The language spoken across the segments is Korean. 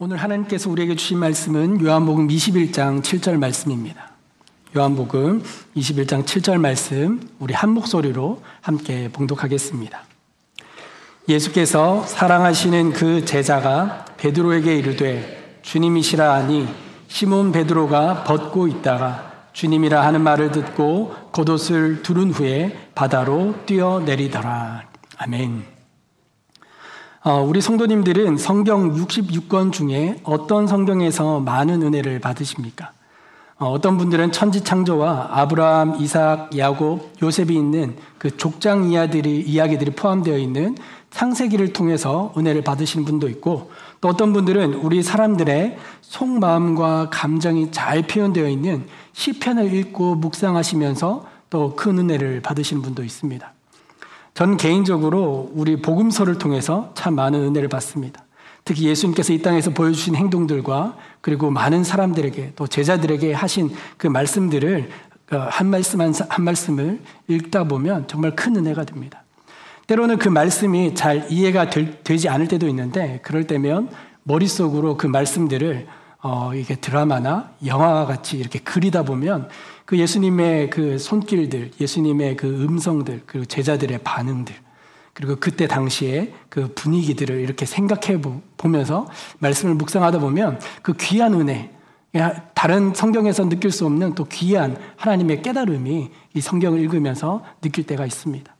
오늘 하나님께서 우리에게 주신 말씀은 요한복음 21장 7절 말씀입니다. 요한복음 21장 7절 말씀 우리 한 목소리로 함께 봉독하겠습니다. 예수께서 사랑하시는 그 제자가 베드로에게 이르되 주님이시라 하니 시몬 베드로가 벗고 있다가 주님이라 하는 말을 듣고 겉옷을 두른 후에 바다로 뛰어내리더라. 아멘. 어, 우리 성도님들은 성경 66권 중에 어떤 성경에서 많은 은혜를 받으십니까? 어, 어떤 분들은 천지 창조와 아브라함, 이삭, 야곱, 요셉이 있는 그 족장 이야들이, 이야기들이 포함되어 있는 창세기를 통해서 은혜를 받으시는 분도 있고 또 어떤 분들은 우리 사람들의 속마음과 감정이 잘 표현되어 있는 시편을 읽고 묵상하시면서 또 큰 은혜를 받으시는 분도 있습니다. 전 개인적으로 우리 복음서를 통해서 참 많은 은혜를 받습니다. 특히 예수님께서 이 땅에서 보여주신 행동들과 그리고 많은 사람들에게 또 제자들에게 하신 그 말씀들을 그한 말씀 한, 한 말씀을 읽다 보면 정말 큰 은혜가 됩니다. 때로는 그 말씀이 잘 이해가 될, 되지 않을 때도 있는데 그럴 때면 머릿속으로 그 말씀들을 어, 이게 드라마나 영화와 같이 이렇게 그리다 보면 그 예수님의 그 손길들, 예수님의 그 음성들, 그리고 제자들의 반응들, 그리고 그때 당시에 그 분위기들을 이렇게 생각해 보면서 말씀을 묵상하다 보면 그 귀한 은혜, 다른 성경에서 느낄 수 없는 또 귀한 하나님의 깨달음이 이 성경을 읽으면서 느낄 때가 있습니다.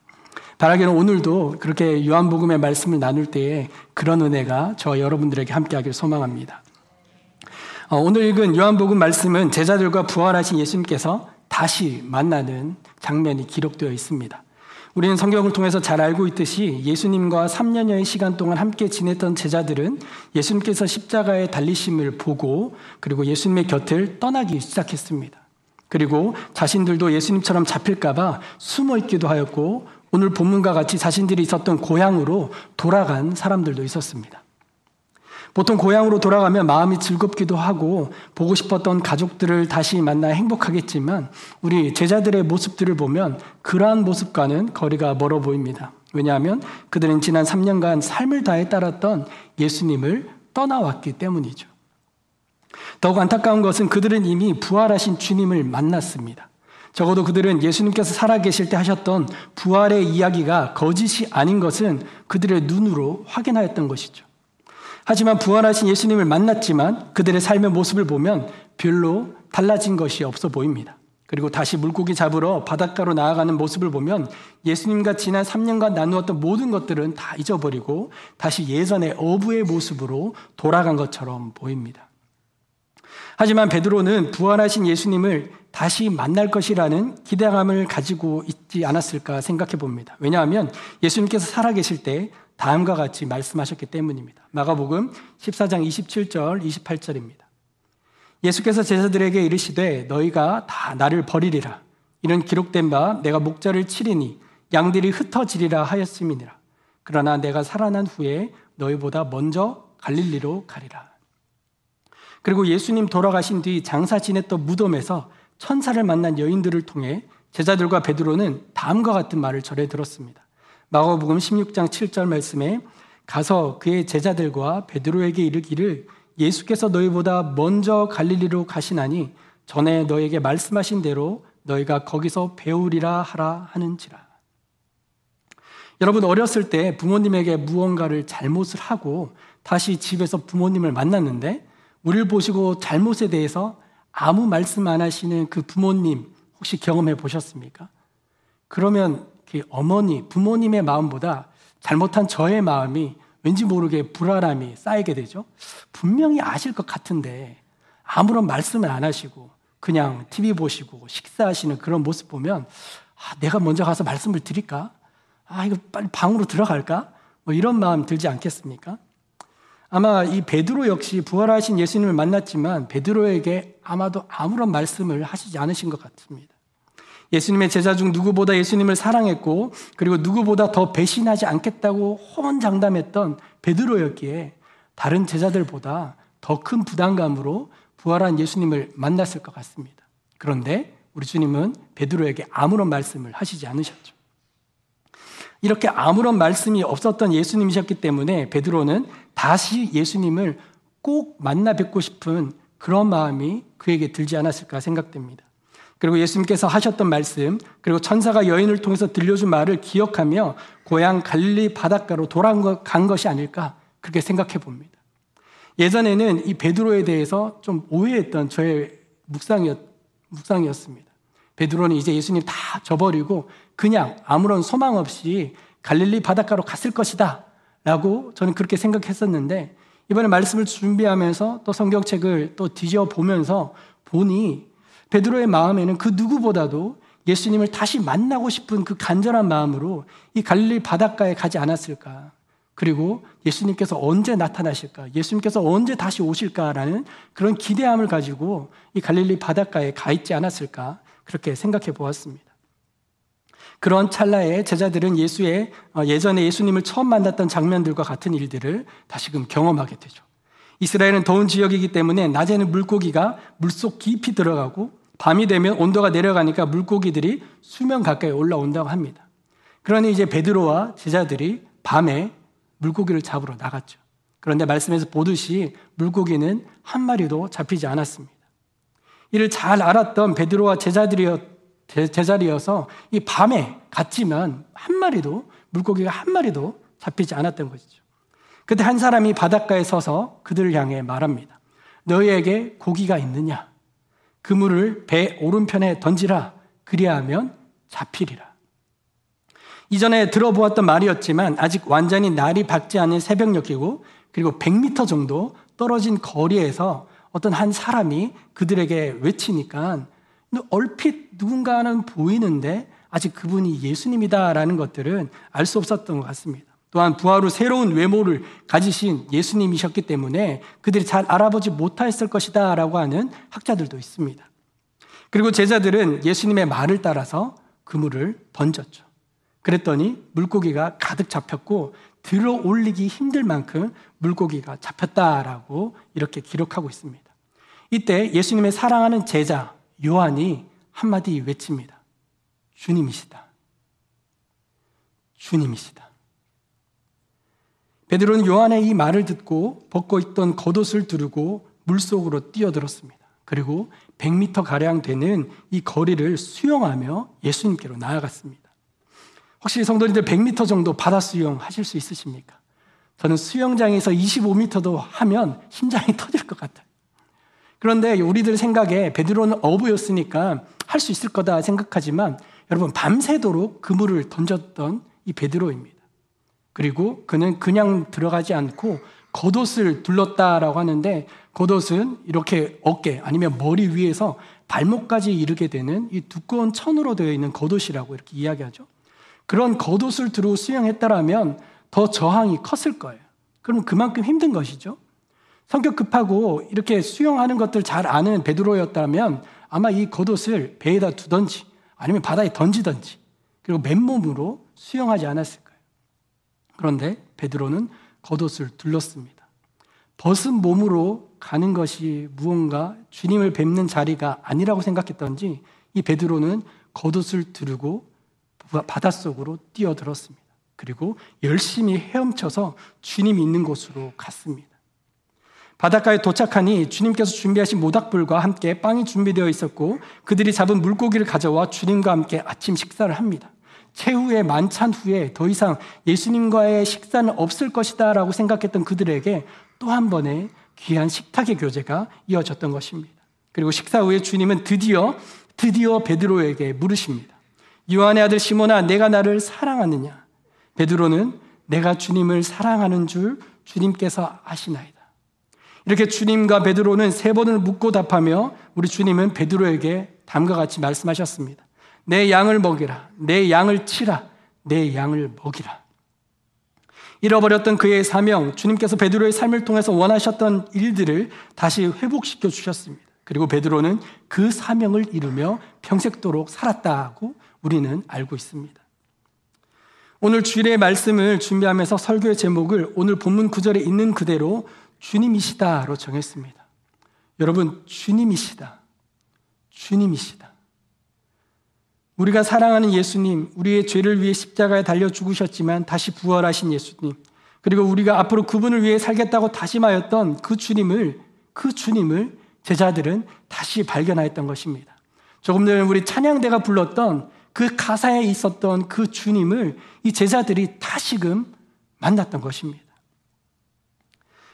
바라기는 오늘도 그렇게 요한복음의 말씀을 나눌 때에 그런 은혜가 저 여러분들에게 함께하길 소망합니다. 어, 오늘 읽은 요한복음 말씀은 제자들과 부활하신 예수님께서 다시 만나는 장면이 기록되어 있습니다. 우리는 성경을 통해서 잘 알고 있듯이 예수님과 3년여의 시간 동안 함께 지냈던 제자들은 예수님께서 십자가에 달리심을 보고 그리고 예수님의 곁을 떠나기 시작했습니다. 그리고 자신들도 예수님처럼 잡힐까봐 숨어 있기도 하였고 오늘 본문과 같이 자신들이 있었던 고향으로 돌아간 사람들도 있었습니다. 보통 고향으로 돌아가면 마음이 즐겁기도 하고 보고 싶었던 가족들을 다시 만나 행복하겠지만 우리 제자들의 모습들을 보면 그러한 모습과는 거리가 멀어 보입니다. 왜냐하면 그들은 지난 3년간 삶을 다해 따랐던 예수님을 떠나왔기 때문이죠. 더욱 안타까운 것은 그들은 이미 부활하신 주님을 만났습니다. 적어도 그들은 예수님께서 살아계실 때 하셨던 부활의 이야기가 거짓이 아닌 것은 그들의 눈으로 확인하였던 것이죠. 하지만 부활하신 예수님을 만났지만 그들의 삶의 모습을 보면 별로 달라진 것이 없어 보입니다. 그리고 다시 물고기 잡으러 바닷가로 나아가는 모습을 보면 예수님과 지난 3년간 나누었던 모든 것들은 다 잊어버리고 다시 예전의 어부의 모습으로 돌아간 것처럼 보입니다. 하지만 베드로는 부활하신 예수님을 다시 만날 것이라는 기대감을 가지고 있지 않았을까 생각해 봅니다. 왜냐하면 예수님께서 살아계실 때 다음과 같이 말씀하셨기 때문입니다. 마가복음 14장 27절, 28절입니다. 예수께서 제자들에게 이르시되 너희가 다 나를 버리리라. 이런 기록된 바 내가 목자를 치리니 양들이 흩어지리라 하였음이니라. 그러나 내가 살아난 후에 너희보다 먼저 갈릴리로 가리라. 그리고 예수님 돌아가신 뒤 장사 지냈던 무덤에서 천사를 만난 여인들을 통해 제자들과 베드로는 다음과 같은 말을 전해 들었습니다. 마가복음 16장 7절 말씀에 가서 그의 제자들과 베드로에게 이르기를 예수께서 너희보다 먼저 갈릴리로 가시나니 전에 너에게 말씀하신 대로 너희가 거기서 배우리라 하라 하는지라. 여러분 어렸을 때 부모님에게 무언가를 잘못을 하고 다시 집에서 부모님을 만났는데 우리를 보시고 잘못에 대해서 아무 말씀 안 하시는 그 부모님 혹시 경험해 보셨습니까? 그러면 그 어머니, 부모님의 마음보다 잘못한 저의 마음이 왠지 모르게 불안함이 쌓이게 되죠. 분명히 아실 것 같은데 아무런 말씀을 안 하시고 그냥 TV 보시고 식사하시는 그런 모습 보면 아, 내가 먼저 가서 말씀을 드릴까? 아, 이거 빨리 방으로 들어갈까? 뭐 이런 마음 들지 않겠습니까? 아마 이 베드로 역시 부활하신 예수님을 만났지만 베드로에게 아마도 아무런 말씀을 하시지 않으신 것 같습니다. 예수님의 제자 중 누구보다 예수님을 사랑했고 그리고 누구보다 더 배신하지 않겠다고 호언장담했던 베드로였기에 다른 제자들보다 더 큰 부담감으로 부활한 예수님을 만났을 것 같습니다. 그런데 우리 주님은 베드로에게 아무런 말씀을 하시지 않으셨죠. 이렇게 아무런 말씀이 없었던 예수님이셨기 때문에 베드로는 다시 예수님을 꼭 만나 뵙고 싶은 그런 마음이 그에게 들지 않았을까 생각됩니다. 그리고 예수님께서 하셨던 말씀, 그리고 천사가 여인을 통해서 들려준 말을 기억하며 고향 갈릴리 바닷가로 돌아간 것이 아닐까 그렇게 생각해 봅니다. 예전에는 이 베드로에 대해서 좀 오해했던 저의 묵상이었, 묵상이었습니다. 베드로는 이제 예수님 다 저버리고 그냥 아무런 소망 없이 갈릴리 바닷가로 갔을 것이다. 라고 저는 그렇게 생각했었는데 이번에 말씀을 준비하면서 또 성경책을 또 뒤져 보면서 보니 베드로의 마음에는 그 누구보다도 예수님을 다시 만나고 싶은 그 간절한 마음으로 이 갈릴리 바닷가에 가지 않았을까. 그리고 예수님께서 언제 나타나실까? 예수님께서 언제 다시 오실까라는 그런 기대함을 가지고 이 갈릴리 바닷가에 가 있지 않았을까? 그렇게 생각해 보았습니다. 그런 찰나에 제자들은 예수의 어, 예전에 예수님을 처음 만났던 장면들과 같은 일들을 다시금 경험하게 되죠. 이스라엘은 더운 지역이기 때문에 낮에는 물고기가 물속 깊이 들어가고 밤이 되면 온도가 내려가니까 물고기들이 수면 가까이 올라온다고 합니다. 그러니 이제 베드로와 제자들이 밤에 물고기를 잡으러 나갔죠. 그런데 말씀에서 보듯이 물고기는 한 마리도 잡히지 않았습니다. 이를 잘 알았던 베드로와 제자들이었, 제자리여서 이 밤에 갔지만 한 마리도 물고기가 한 마리도 잡히지 않았던 것이죠. 그때 한 사람이 바닷가에 서서 그들을 향해 말합니다. 너희에게 고기가 있느냐? 그물을 배 오른편에 던지라. 그리하면 잡히리라. 이전에 들어보았던 말이었지만 아직 완전히 날이 밝지 않은 새벽녘이고 그리고 100m 정도 떨어진 거리에서 어떤 한 사람이 그들에게 외치니까 얼핏 누군가는 보이는데 아직 그분이 예수님이다라는 것들은 알 수 없었던 것 같습니다. 또한 부활 후 새로운 외모를 가지신 예수님이셨기 때문에 그들이 잘 알아보지 못했을 것이다 라고 하는 학자들도 있습니다. 그리고 제자들은 예수님의 말을 따라서 그물을 던졌죠. 그랬더니 물고기가 가득 잡혔고 들어 올리기 힘들 만큼 물고기가 잡혔다라고 이렇게 기록하고 있습니다. 이때 예수님의 사랑하는 제자 요한이 한마디 외칩니다. 주님이시다. 주님이시다. 베드로는 요한의 이 말을 듣고 벗고 있던 겉옷을 두르고 물속으로 뛰어들었습니다. 그리고 100m 가량 되는 이 거리를 수영하며 예수님께로 나아갔습니다. 혹시 성도님들 100m 정도 바다 수영 하실 수 있으십니까? 저는 수영장에서 25m도 하면 심장이 터질 것 같아요. 그런데 우리들 생각에 베드로는 어부였으니까 할 수 있을 거다 생각하지만 여러분 밤새도록 그물을 던졌던 이 베드로입니다. 그리고 그는 그냥 들어가지 않고 겉옷을 둘렀다라고 하는데 겉옷은 이렇게 어깨 아니면 머리 위에서 발목까지 이르게 되는 이 두꺼운 천으로 되어 있는 겉옷이라고 이렇게 이야기하죠. 그런 겉옷을 두르고 수영했다라면 더 저항이 컸을 거예요. 그럼 그만큼 힘든 것이죠. 성격 급하고 이렇게 수영하는 것들 잘 아는 베드로였다면 아마 이 겉옷을 배에다 두던지 아니면 바다에 던지던지 그리고 맨몸으로 수영하지 않았을 거예요. 그런데 베드로는 겉옷을 둘렀습니다. 벗은 몸으로 가는 것이 무언가 주님을 뵙는 자리가 아니라고 생각했던지 이 베드로는 겉옷을 두르고 바닷속으로 뛰어들었습니다. 그리고 열심히 헤엄쳐서 주님 있는 곳으로 갔습니다. 바닷가에 도착하니 주님께서 준비하신 모닥불과 함께 빵이 준비되어 있었고 그들이 잡은 물고기를 가져와 주님과 함께 아침 식사를 합니다. 최후의 만찬 후에 더 이상 예수님과의 식사는 없을 것이다 라고 생각했던 그들에게 또 한 번의 귀한 식탁의 교제가 이어졌던 것입니다. 그리고 식사 후에 주님은 드디어 드디어 베드로에게 물으십니다. 요한의 아들 시몬아 내가 나를 사랑하느냐? 베드로는 내가 주님을 사랑하는 줄 주님께서 아시나이다. 이렇게 주님과 베드로는 세 번을 묻고 답하며 우리 주님은 베드로에게 다음과 같이 말씀하셨습니다. 내 양을 먹이라. 내 양을 치라. 내 양을 먹이라. 잃어버렸던 그의 사명, 주님께서 베드로의 삶을 통해서 원하셨던 일들을 다시 회복시켜 주셨습니다. 그리고 베드로는 그 사명을 이루며 평생도록 살았다고 우리는 알고 있습니다. 오늘 주일의 말씀을 준비하면서 설교의 제목을 오늘 본문 구절에 있는 그대로 주님이시다로 정했습니다. 여러분, 주님이시다. 주님이시다. 우리가 사랑하는 예수님, 우리의 죄를 위해 십자가에 달려 죽으셨지만 다시 부활하신 예수님, 그리고 우리가 앞으로 그분을 위해 살겠다고 다짐하였던 그 주님을 그 주님을 제자들은 다시 발견하였던 것입니다. 조금 전에 우리 찬양대가 불렀던 그 가사에 있었던 그 주님을 이 제자들이 다시금 만났던 것입니다.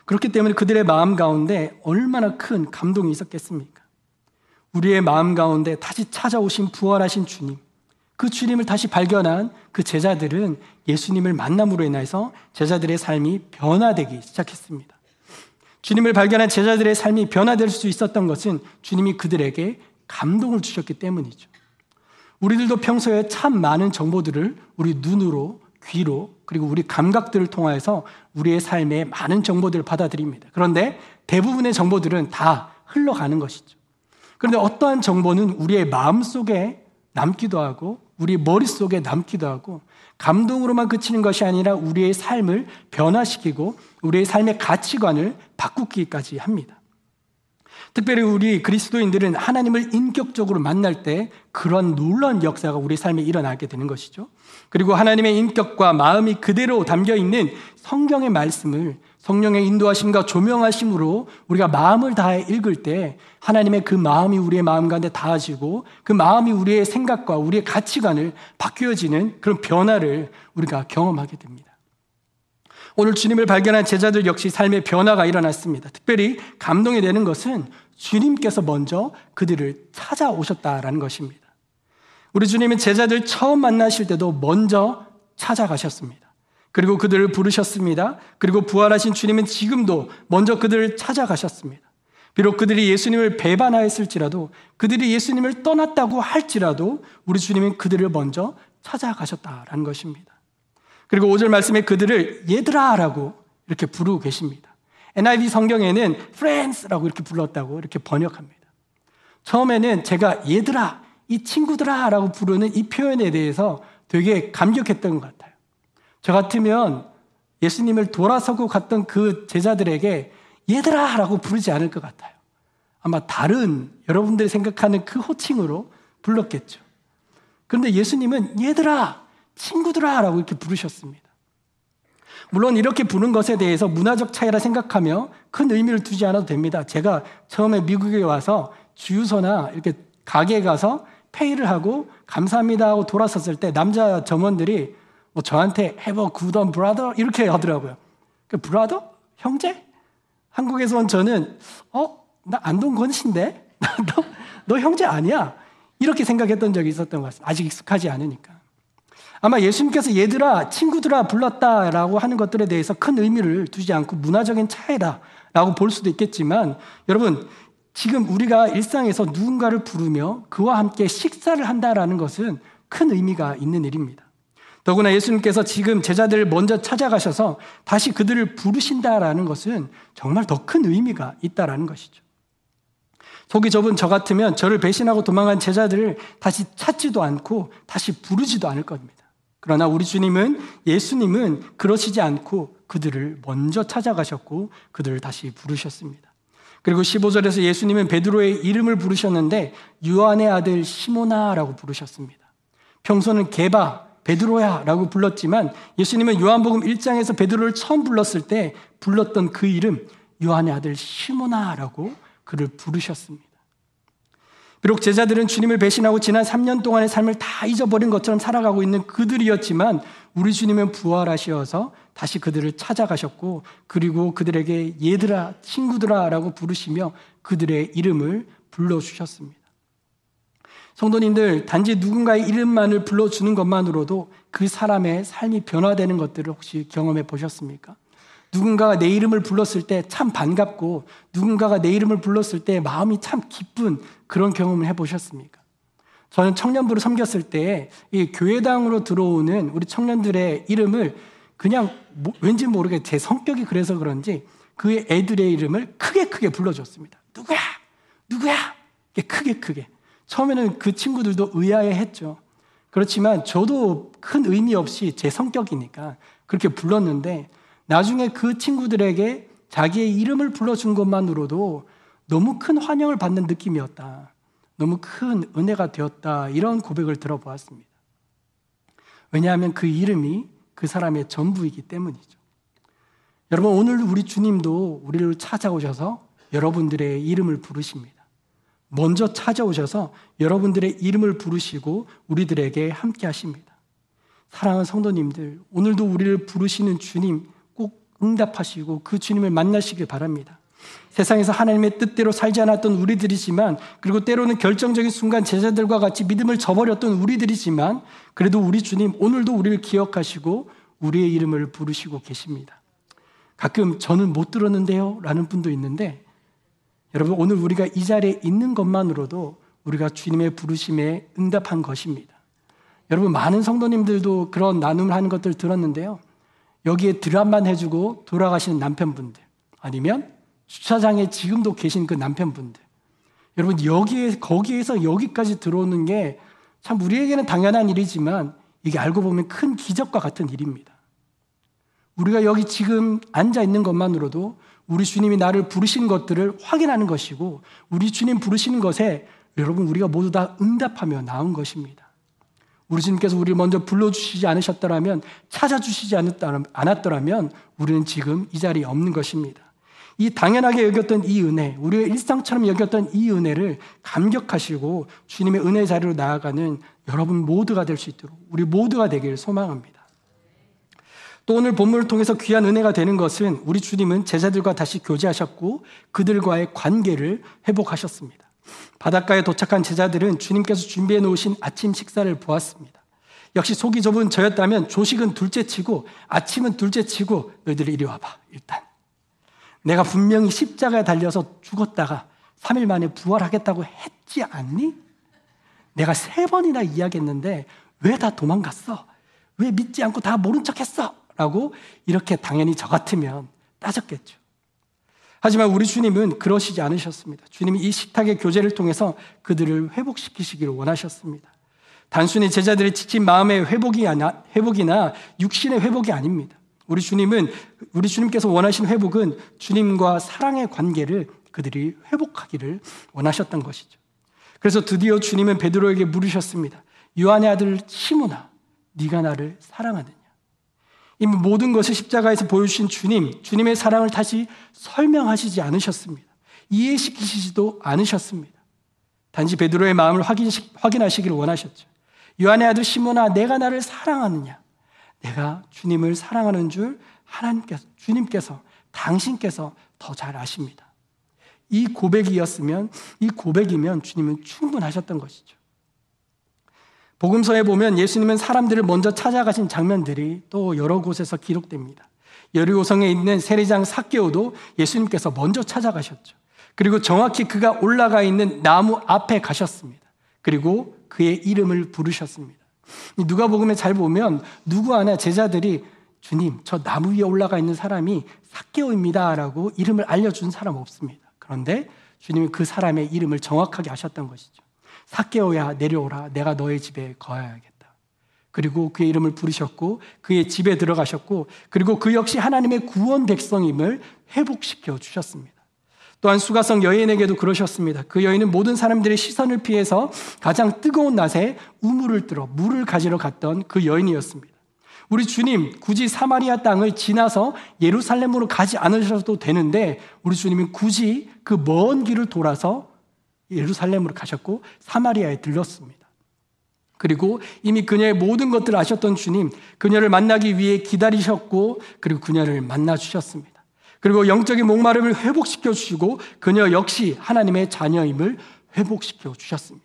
그렇기 때문에 그들의 마음 가운데 얼마나 큰 감동이 있었겠습니까? 우리의 마음 가운데 다시 찾아오신 부활하신 주님, 그 주님을 다시 발견한 그 제자들은 예수님을 만남으로 인해서 제자들의 삶이 변화되기 시작했습니다. 주님을 발견한 제자들의 삶이 변화될 수 있었던 것은 주님이 그들에게 감동을 주셨기 때문이죠. 우리들도 평소에 참 많은 정보들을 우리 눈으로, 귀로, 그리고 우리 감각들을 통하여서 우리의 삶에 많은 정보들을 받아들입니다. 그런데 대부분의 정보들은 다 흘러가는 것이죠. 그런데 어떠한 정보는 우리의 마음 속에 남기도 하고 우리 머릿속에 남기도 하고 감동으로만 그치는 것이 아니라 우리의 삶을 변화시키고 우리의 삶의 가치관을 바꾸기까지 합니다. 특별히 우리 그리스도인들은 하나님을 인격적으로 만날 때 그런 놀라운 역사가 우리 삶에 일어나게 되는 것이죠. 그리고 하나님의 인격과 마음이 그대로 담겨 있는 성경의 말씀을 성령의 인도하심과 조명하심으로 우리가 마음을 다해 읽을 때 하나님의 그 마음이 우리의 마음 가운데 닿아지고 그 마음이 우리의 생각과 우리의 가치관을 바뀌어지는 그런 변화를 우리가 경험하게 됩니다. 오늘 주님을 발견한 제자들 역시 삶의 변화가 일어났습니다. 특별히 감동이 되는 것은 주님께서 먼저 그들을 찾아오셨다라는 것입니다. 우리 주님은 제자들 처음 만나실 때도 먼저 찾아가셨습니다. 그리고 그들을 부르셨습니다. 그리고 부활하신 주님은 지금도 먼저 그들을 찾아가셨습니다. 비록 그들이 예수님을 배반하였을지라도 그들이 예수님을 떠났다고 할지라도 우리 주님은 그들을 먼저 찾아가셨다라는 것입니다. 그리고 5절 말씀에 그들을 얘들아라고 이렇게 부르고 계십니다. NIV 성경에는 friends라고 이렇게 불렀다고 이렇게 번역합니다. 처음에는 제가 얘들아, 이 친구들아 라고 부르는 이 표현에 대해서 되게 감격했던 것 같아요. 저 같으면 예수님을 돌아서고 갔던 그 제자들에게 얘들아 라고 부르지 않을 것 같아요. 아마 다른 여러분들이 생각하는 그 호칭으로 불렀겠죠. 그런데 예수님은 얘들아, 친구들아 라고 이렇게 부르셨습니다. 물론 이렇게 부른 것에 대해서 문화적 차이라 생각하며 큰 의미를 두지 않아도 됩니다. 제가 처음에 미국에 와서 주유소나 이렇게 가게에 가서 페이를 하고 감사합니다 하고 돌아섰을 때 남자 점원들이 뭐 저한테 have a good on brother 이렇게 하더라고요. 그 브라더? 형제? 한국에서 온 저는 어? 나 안동건 씨인데? 너, 너 형제 아니야? 이렇게 생각했던 적이 있었던 것 같습니다. 아직 익숙하지 않으니까. 아마 예수님께서 얘들아, 친구들아 불렀다라고 하는 것들에 대해서 큰 의미를 두지 않고 문화적인 차이다라고 볼 수도 있겠지만 여러분, 지금 우리가 일상에서 누군가를 부르며 그와 함께 식사를 한다라는 것은 큰 의미가 있는 일입니다. 더구나 예수님께서 지금 제자들을 먼저 찾아가셔서 다시 그들을 부르신다라는 것은 정말 더 큰 의미가 있다라는 것이죠. 속이 좁은 저 같으면 저를 배신하고 도망간 제자들을 다시 찾지도 않고 다시 부르지도 않을 겁니다. 그러나 우리 주님은 예수님은 그러시지 않고 그들을 먼저 찾아가셨고 그들을 다시 부르셨습니다. 그리고 15절에서 예수님은 베드로의 이름을 부르셨는데 유한의 아들 시모나라고 부르셨습니다. 평소는 게바, 베드로야 라고 불렀지만 예수님은 요한복음 1장에서 베드로를 처음 불렀을 때 불렀던 그 이름 요한의 아들 시모나 라고 그를 부르셨습니다. 비록 제자들은 주님을 배신하고 지난 3년 동안의 삶을 다 잊어버린 것처럼 살아가고 있는 그들이었지만 우리 주님은 부활하셔서 다시 그들을 찾아가셨고 그리고 그들에게 얘들아 친구들아 라고 부르시며 그들의 이름을 불러주셨습니다. 성도님들 단지 누군가의 이름만을 불러주는 것만으로도 그 사람의 삶이 변화되는 것들을 혹시 경험해 보셨습니까? 누군가가 내 이름을 불렀을 때 참 반갑고 누군가가 내 이름을 불렀을 때 마음이 참 기쁜 그런 경험을 해보셨습니까? 저는 청년부를 섬겼을 때 이 교회당으로 들어오는 우리 청년들의 이름을 그냥 뭐, 왠지 모르게 제 성격이 그래서 그런지 그 애들의 이름을 크게 크게 불러줬습니다. 누구야? 누구야? 크게 크게. 처음에는 그 친구들도 의아해 했죠. 그렇지만 저도 큰 의미 없이 제 성격이니까 그렇게 불렀는데 나중에 그 친구들에게 자기의 이름을 불러준 것만으로도 너무 큰 환영을 받는 느낌이었다. 너무 큰 은혜가 되었다. 이런 고백을 들어보았습니다. 왜냐하면 그 이름이 그 사람의 전부이기 때문이죠. 여러분, 오늘 우리 주님도 우리를 찾아오셔서 여러분들의 이름을 부르십니다. 먼저 찾아오셔서 여러분들의 이름을 부르시고 우리들에게 함께 하십니다. 사랑하는 성도님들, 오늘도 우리를 부르시는 주님 꼭 응답하시고 그 주님을 만나시길 바랍니다. 세상에서 하나님의 뜻대로 살지 않았던 우리들이지만 그리고 때로는 결정적인 순간 제자들과 같이 믿음을 저버렸던 우리들이지만 그래도 우리 주님 오늘도 우리를 기억하시고 우리의 이름을 부르시고 계십니다. 가끔 저는 못 들었는데요 라는 분도 있는데 여러분 오늘 우리가 이 자리에 있는 것만으로도 우리가 주님의 부르심에 응답한 것입니다. 여러분 많은 성도님들도 그런 나눔을 하는 것들 들었는데요. 여기에 드랍만 해주고 돌아가시는 남편분들 아니면 주차장에 지금도 계신 그 남편분들. 여러분, 여기에, 거기에서 여기까지 들어오는 게 참 우리에게는 당연한 일이지만 이게 알고 보면 큰 기적과 같은 일입니다. 우리가 여기 지금 앉아 있는 것만으로도 우리 주님이 나를 부르신 것들을 확인하는 것이고 우리 주님 부르시는 것에 여러분 우리가 모두 다 응답하며 나온 것입니다. 우리 주님께서 우리를 먼저 불러주시지 않으셨더라면 찾아주시지 않았더라면 우리는 지금 이 자리에 없는 것입니다. 이 당연하게 여겼던 이 은혜, 우리의 일상처럼 여겼던 이 은혜를 감격하시고 주님의 은혜 자리로 나아가는 여러분 모두가 될 수 있도록 우리 모두가 되기를 소망합니다. 또 오늘 본문을 통해서 귀한 은혜가 되는 것은 우리 주님은 제자들과 다시 교제하셨고 그들과의 관계를 회복하셨습니다. 바닷가에 도착한 제자들은 주님께서 준비해 놓으신 아침 식사를 보았습니다. 역시 속이 좁은 저였다면 조식은 둘째 치고 아침은 둘째 치고 너희들 이리 와봐 일단 내가 분명히 십자가에 달려서 죽었다가 3일 만에 부활하겠다고 했지 않니? 내가 세 번이나 이야기했는데 왜 다 도망갔어? 왜 믿지 않고 다 모른 척 했어? 라고 이렇게 당연히 저 같으면 따졌겠죠. 하지만 우리 주님은 그러시지 않으셨습니다. 주님이 이 식탁의 교제를 통해서 그들을 회복시키시기를 원하셨습니다. 단순히 제자들의 지친 마음의 회복이 아니라, 회복이나 육신의 회복이 아닙니다. 우리 주님은 우리 주님께서 원하신 회복은 주님과 사랑의 관계를 그들이 회복하기를 원하셨던 것이죠. 그래서 드디어 주님은 베드로에게 물으셨습니다. 요한의 아들 시몬아, 네가 나를 사랑하느냐? 이미 모든 것을 십자가에서 보여주신 주님, 주님의 사랑을 다시 설명하시지 않으셨습니다. 이해시키시지도 않으셨습니다. 단지 베드로의 마음을 확인, 확인하시기를 원하셨죠. 요한의 아들 시몬아, 내가 나를 사랑하느냐? 내가 주님을 사랑하는 줄 하나님께서, 주님께서, 당신께서 더 잘 아십니다. 이 고백이었으면, 이 고백이면 주님은 충분하셨던 것이죠. 복음서에 보면 예수님은 사람들을 먼저 찾아가신 장면들이 또 여러 곳에서 기록됩니다. 여리고성에 있는 세리장 사개오도 예수님께서 먼저 찾아가셨죠. 그리고 정확히 그가 올라가 있는 나무 앞에 가셨습니다. 그리고 그의 이름을 부르셨습니다. 누가복음에 잘 보면 누구 하나 제자들이 주님 저 나무 위에 올라가 있는 사람이 사개오입니다라고 이름을 알려준 사람 없습니다. 그런데 주님이 그 사람의 이름을 정확하게 아셨던 것이죠. 사개오야 내려오라 내가 너의 집에 거하야겠다. 그리고 그의 이름을 부르셨고 그의 집에 들어가셨고 그리고 그 역시 하나님의 구원 백성임을 회복시켜 주셨습니다. 또한 수가성 여인에게도 그러셨습니다. 그 여인은 모든 사람들의 시선을 피해서 가장 뜨거운 낮에 우물을 들어 물을 가지러 갔던 그 여인이었습니다. 우리 주님 굳이 사마리아 땅을 지나서 예루살렘으로 가지 않으셔도 되는데 우리 주님은 굳이 그 먼 길을 돌아서 예루살렘으로 가셨고 사마리아에 들렀습니다. 그리고 이미 그녀의 모든 것들을 아셨던 주님, 그녀를 만나기 위해 기다리셨고 그리고 그녀를 만나 주셨습니다. 그리고 영적인 목마름을 회복시켜 주시고 그녀 역시 하나님의 자녀임을 회복시켜 주셨습니다.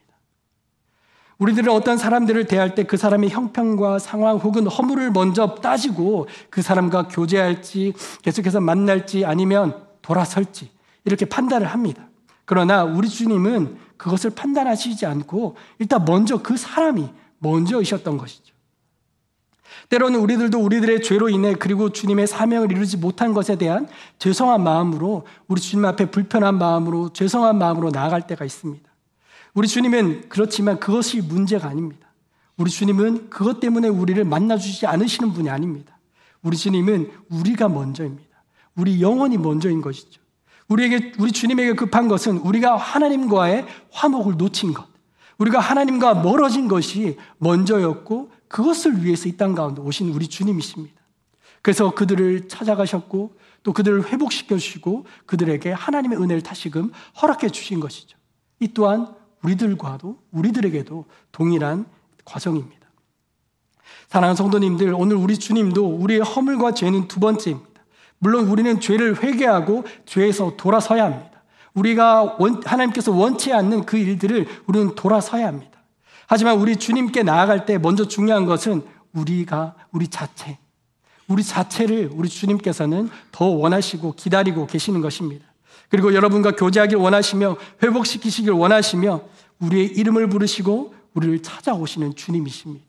우리들은 어떤 사람들을 대할 때 그 사람의 형편과 상황 혹은 허물을 먼저 따지고 그 사람과 교제할지 계속해서 만날지 아니면 돌아설지 이렇게 판단을 합니다. 그러나 우리 주님은 그것을 판단하시지 않고 일단 먼저 그 사람이 먼저이셨던 것이죠. 때로는 우리들도 우리들의 죄로 인해 그리고 주님의 사명을 이루지 못한 것에 대한 죄송한 마음으로 우리 주님 앞에 불편한 마음으로 죄송한 마음으로 나아갈 때가 있습니다. 우리 주님은 그렇지만 그것이 문제가 아닙니다. 우리 주님은 그것 때문에 우리를 만나주지 않으시는 분이 아닙니다. 우리 주님은 우리가 먼저입니다. 우리 영혼이 먼저인 것이죠. 우리에게, 우리 주님에게 급한 것은 우리가 하나님과의 화목을 놓친 것, 우리가 하나님과 멀어진 것이 먼저였고 그것을 위해서 이 땅 가운데 오신 우리 주님이십니다. 그래서 그들을 찾아가셨고 또 그들을 회복시켜 주시고 그들에게 하나님의 은혜를 다시금 허락해 주신 것이죠. 이 또한 우리들과도 우리들에게도 동일한 과정입니다. 사랑하는 성도님들, 오늘 우리 주님도 우리의 허물과 죄는 두 번째입니다. 물론 우리는 죄를 회개하고 죄에서 돌아서야 합니다. 우리가 원, 하나님께서 원치 않는 그 일들을 우리는 돌아서야 합니다. 하지만 우리 주님께 나아갈 때 먼저 중요한 것은 우리가 우리 자체, 우리 자체를 우리 주님께서는 더 원하시고 기다리고 계시는 것입니다. 그리고 여러분과 교제하길 원하시며 회복시키시길 원하시며 우리의 이름을 부르시고 우리를 찾아오시는 주님이십니다.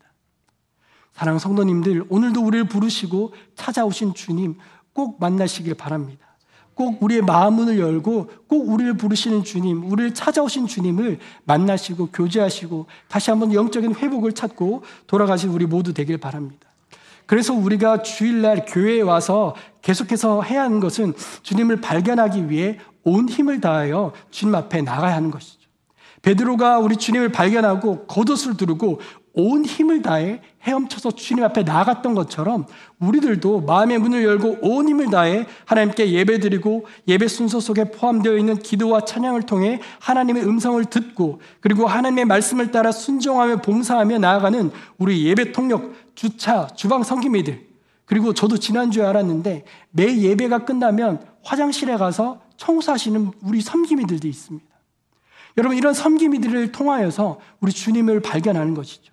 사랑하는 성도님들, 오늘도 우리를 부르시고 찾아오신 주님 꼭 만나시길 바랍니다. 꼭 우리의 마음문을 열고 꼭 우리를 부르시는 주님, 우리를 찾아오신 주님을 만나시고 교제하시고 다시 한번 영적인 회복을 찾고 돌아가신 우리 모두 되길 바랍니다. 그래서 우리가 주일날 교회에 와서 계속해서 해야 하는 것은 주님을 발견하기 위해 온 힘을 다하여 주님 앞에 나가야 하는 것이죠. 베드로가 우리 주님을 발견하고 겉옷을 두르고 온 힘을 다해 헤엄쳐서 주님 앞에 나갔던 것처럼 우리들도 마음의 문을 열고 온 힘을 다해 하나님께 예배드리고 예배 순서 속에 포함되어 있는 기도와 찬양을 통해 하나님의 음성을 듣고 그리고 하나님의 말씀을 따라 순종하며 봉사하며 나아가는 우리 예배 통역 주차 주방 성기미들 그리고 저도 지난주에 알았는데 매 예배가 끝나면 화장실에 가서 청소하시는 우리 섬기미들도 있습니다. 여러분 이런 섬기미들을 통하여서 우리 주님을 발견하는 것이죠.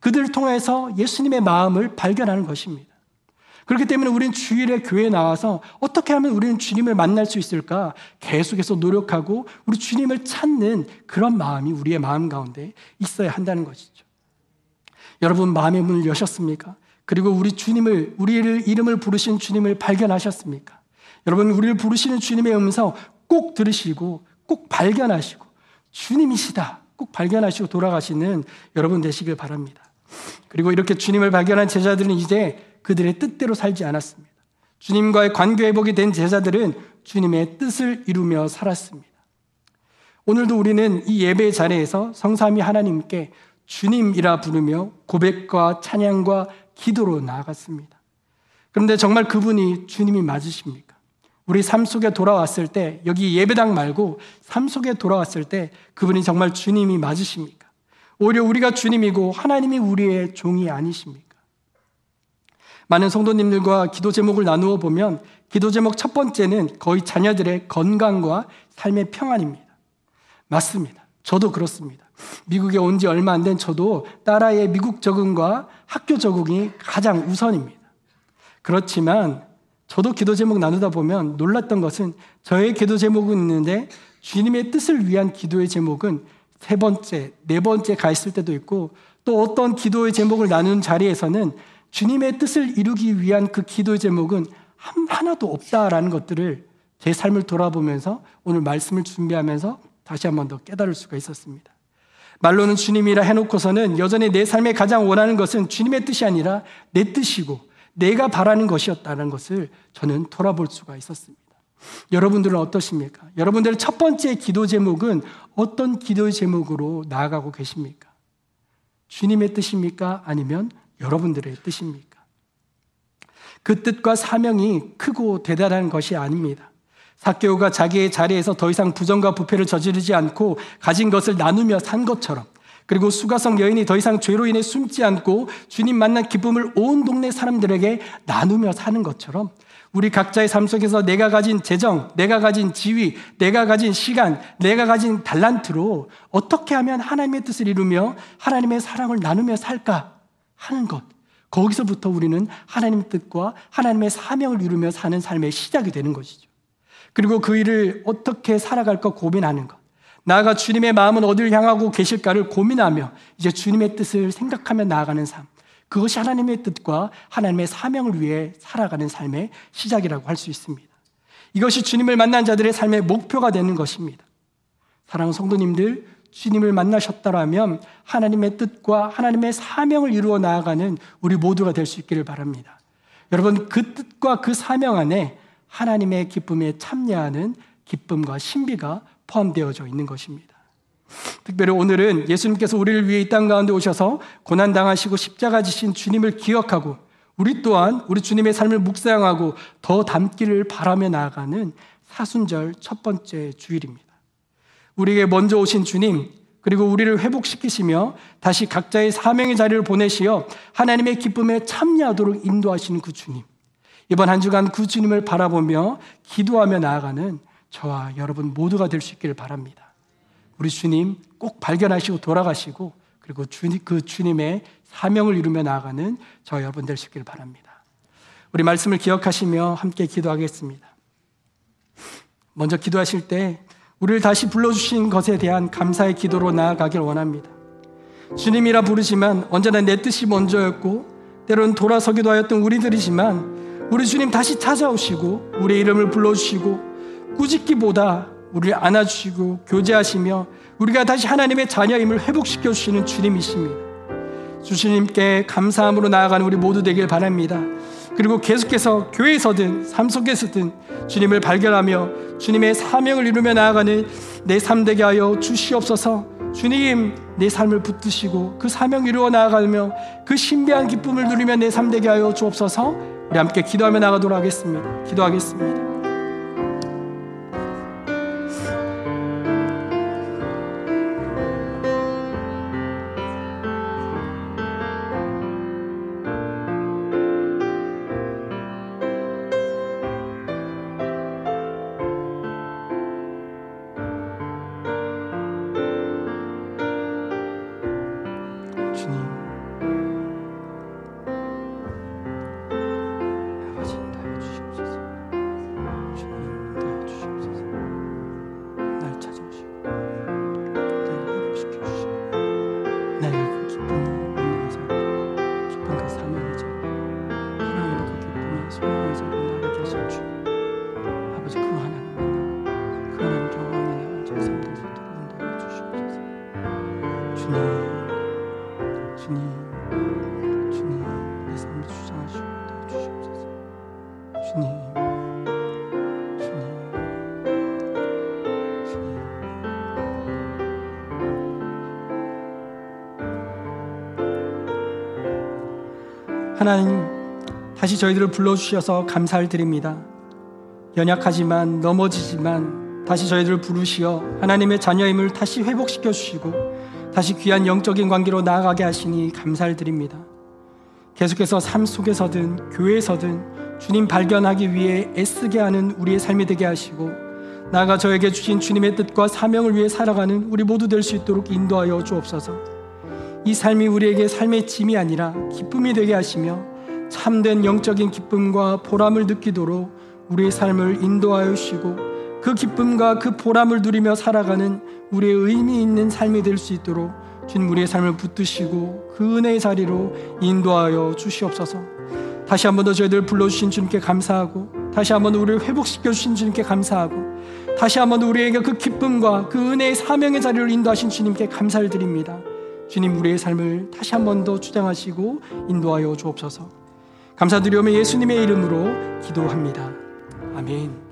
그들을 통해서 예수님의 마음을 발견하는 것입니다. 그렇기 때문에 우리는 주일에 교회에 나와서 어떻게 하면 우리는 주님을 만날 수 있을까 계속해서 노력하고 우리 주님을 찾는 그런 마음이 우리의 마음 가운데 있어야 한다는 것이죠. 여러분 마음의 문을 여셨습니까? 그리고 우리 주님을 우리를 이름을 부르신 주님을 발견하셨습니까? 여러분 우리를 부르시는 주님의 음성 꼭 들으시고 꼭 발견하시고 주님이시다 꼭 발견하시고 돌아가시는 여러분 되시길 바랍니다. 그리고 이렇게 주님을 발견한 제자들은 이제 그들의 뜻대로 살지 않았습니다. 주님과의 관계 회복이 된 제자들은 주님의 뜻을 이루며 살았습니다. 오늘도 우리는 이 예배 자리에서 성삼위 하나님께 주님이라 부르며 고백과 찬양과 기도로 나아갔습니다. 그런데 정말 그분이 주님이 맞으십니까? 우리 삶 속에 돌아왔을 때, 여기 예배당 말고 삶 속에 돌아왔을 때 그분이 정말 주님이 맞으십니까? 오히려 우리가 주님이고 하나님이 우리의 종이 아니십니까? 많은 성도님들과 기도 제목을 나누어 보면 기도 제목 첫 번째는 거의 자녀들의 건강과 삶의 평안입니다. 맞습니다. 저도 그렇습니다. 미국에 온 지 얼마 안 된 저도 딸아이의 미국 적응과 학교 적응이 가장 우선입니다. 그렇지만 저도 기도 제목 나누다 보면 놀랐던 것은 저의 기도 제목은 있는데 주님의 뜻을 위한 기도의 제목은 세 번째, 네 번째 가 있을 때도 있고 또 어떤 기도의 제목을 나누는 자리에서는 주님의 뜻을 이루기 위한 그 기도의 제목은 하나도 없다라는 것들을 제 삶을 돌아보면서 오늘 말씀을 준비하면서 다시 한 번 더 깨달을 수가 있었습니다. 말로는 주님이라 해놓고서는 여전히 내 삶에 가장 원하는 것은 주님의 뜻이 아니라 내 뜻이고 내가 바라는 것이었다는 것을 저는 돌아볼 수가 있었습니다. 여러분들은 어떠십니까? 여러분들의 첫 번째 기도 제목은 어떤 기도의 제목으로 나아가고 계십니까? 주님의 뜻입니까? 아니면 여러분들의 뜻입니까? 그 뜻과 사명이 크고 대단한 것이 아닙니다. 사케오가 자기의 자리에서 더 이상 부정과 부패를 저지르지 않고 가진 것을 나누며 산 것처럼 그리고 수가성 여인이 더 이상 죄로 인해 숨지 않고 주님 만난 기쁨을 온 동네 사람들에게 나누며 사는 것처럼 우리 각자의 삶 속에서 내가 가진 재정, 내가 가진 지위, 내가 가진 시간, 내가 가진 달란트로 어떻게 하면 하나님의 뜻을 이루며 하나님의 사랑을 나누며 살까 하는 것. 거기서부터 우리는 하나님의 뜻과 하나님의 사명을 이루며 사는 삶의 시작이 되는 것이죠. 그리고 그 일을 어떻게 살아갈까 고민하는 것. 나아가 주님의 마음은 어디를 향하고 계실까를 고민하며 이제 주님의 뜻을 생각하며 나아가는 삶. 그것이 하나님의 뜻과 하나님의 사명을 위해 살아가는 삶의 시작이라고 할 수 있습니다. 이것이 주님을 만난 자들의 삶의 목표가 되는 것입니다. 사랑하는 성도님들, 주님을 만나셨다라면 하나님의 뜻과 하나님의 사명을 이루어 나아가는 우리 모두가 될 수 있기를 바랍니다. 여러분, 그 뜻과 그 사명 안에 하나님의 기쁨에 참여하는 기쁨과 신비가 포함되어져 있는 것입니다. 특별히 오늘은 예수님께서 우리를 위해 이 땅 가운데 오셔서 고난당하시고 십자가 지신 주님을 기억하고 우리 또한 우리 주님의 삶을 묵상하고 더 담기를 바라며 나아가는 사순절 첫 번째 주일입니다. 우리에게 먼저 오신 주님, 그리고 우리를 회복시키시며 다시 각자의 사명의 자리를 보내시어 하나님의 기쁨에 참여하도록 인도하시는 그 주님. 이번 한 주간 그 주님을 바라보며 기도하며 나아가는 저와 여러분 모두가 될 수 있기를 바랍니다. 우리 주님 꼭 발견하시고 돌아가시고 그리고 주님, 그 주님의 사명을 이루며 나아가는 저와 여러분 있기를 바랍니다. 우리 말씀을 기억하시며 함께 기도하겠습니다. 먼저 기도하실 때 우리를 다시 불러주신 것에 대한 감사의 기도로 나아가길 원합니다. 주님이라 부르지만 언제나 내 뜻이 먼저였고 때로는 돌아서기도 하였던 우리들이지만 우리 주님 다시 찾아오시고 우리의 이름을 불러주시고 꾸짖기보다 우리를 안아주시고 교제하시며 우리가 다시 하나님의 자녀임을 회복시켜 주시는 주님이십니다. 주님께 감사함으로 나아가는 우리 모두 되길 바랍니다. 그리고 계속해서 교회에서든 삶 속에서든 주님을 발견하며 주님의 사명을 이루며 나아가는 내 삶 되게 하여 주시옵소서. 주님 내 삶을 붙드시고 그 사명 이루어 나아가며 그 신비한 기쁨을 누리며 내 삶 되게 하여 주옵소서. 우리 함께 기도하며 나가도록 하겠습니다. 기도하겠습니다. 하나님, 다시 저희들을 불러주셔서 감사를 드립니다. 연약하지만 넘어지지만 다시 저희들을 부르시어 하나님의 자녀임을 다시 회복시켜 주시고 다시 귀한 영적인 관계로 나아가게 하시니 감사를 드립니다. 계속해서 삶 속에서든 교회에서든 주님 발견하기 위해 애쓰게 하는 우리의 삶이 되게 하시고 나아가 저에게 주신 주님의 뜻과 사명을 위해 살아가는 우리 모두 될 수 있도록 인도하여 주옵소서. 이 삶이 우리에게 삶의 짐이 아니라 기쁨이 되게 하시며 참된 영적인 기쁨과 보람을 느끼도록 우리의 삶을 인도하여 주시고 그 기쁨과 그 보람을 누리며 살아가는 우리의 의미 있는 삶이 될 수 있도록 주님 우리의 삶을 붙드시고 그 은혜의 자리로 인도하여 주시옵소서. 다시 한 번 더 저희들 불러주신 주님께 감사하고 다시 한번더 우리를 회복시켜 주신 주님께 감사하고 다시 한번더 우리에게 그 기쁨과 그 은혜의 사명의 자리를 인도하신 주님께 감사를 드립니다. 주님 우리의 삶을 다시 한 번 더 주장하시고 인도하여 주옵소서. 감사드리오며 예수님의 이름으로 기도합니다. 아멘.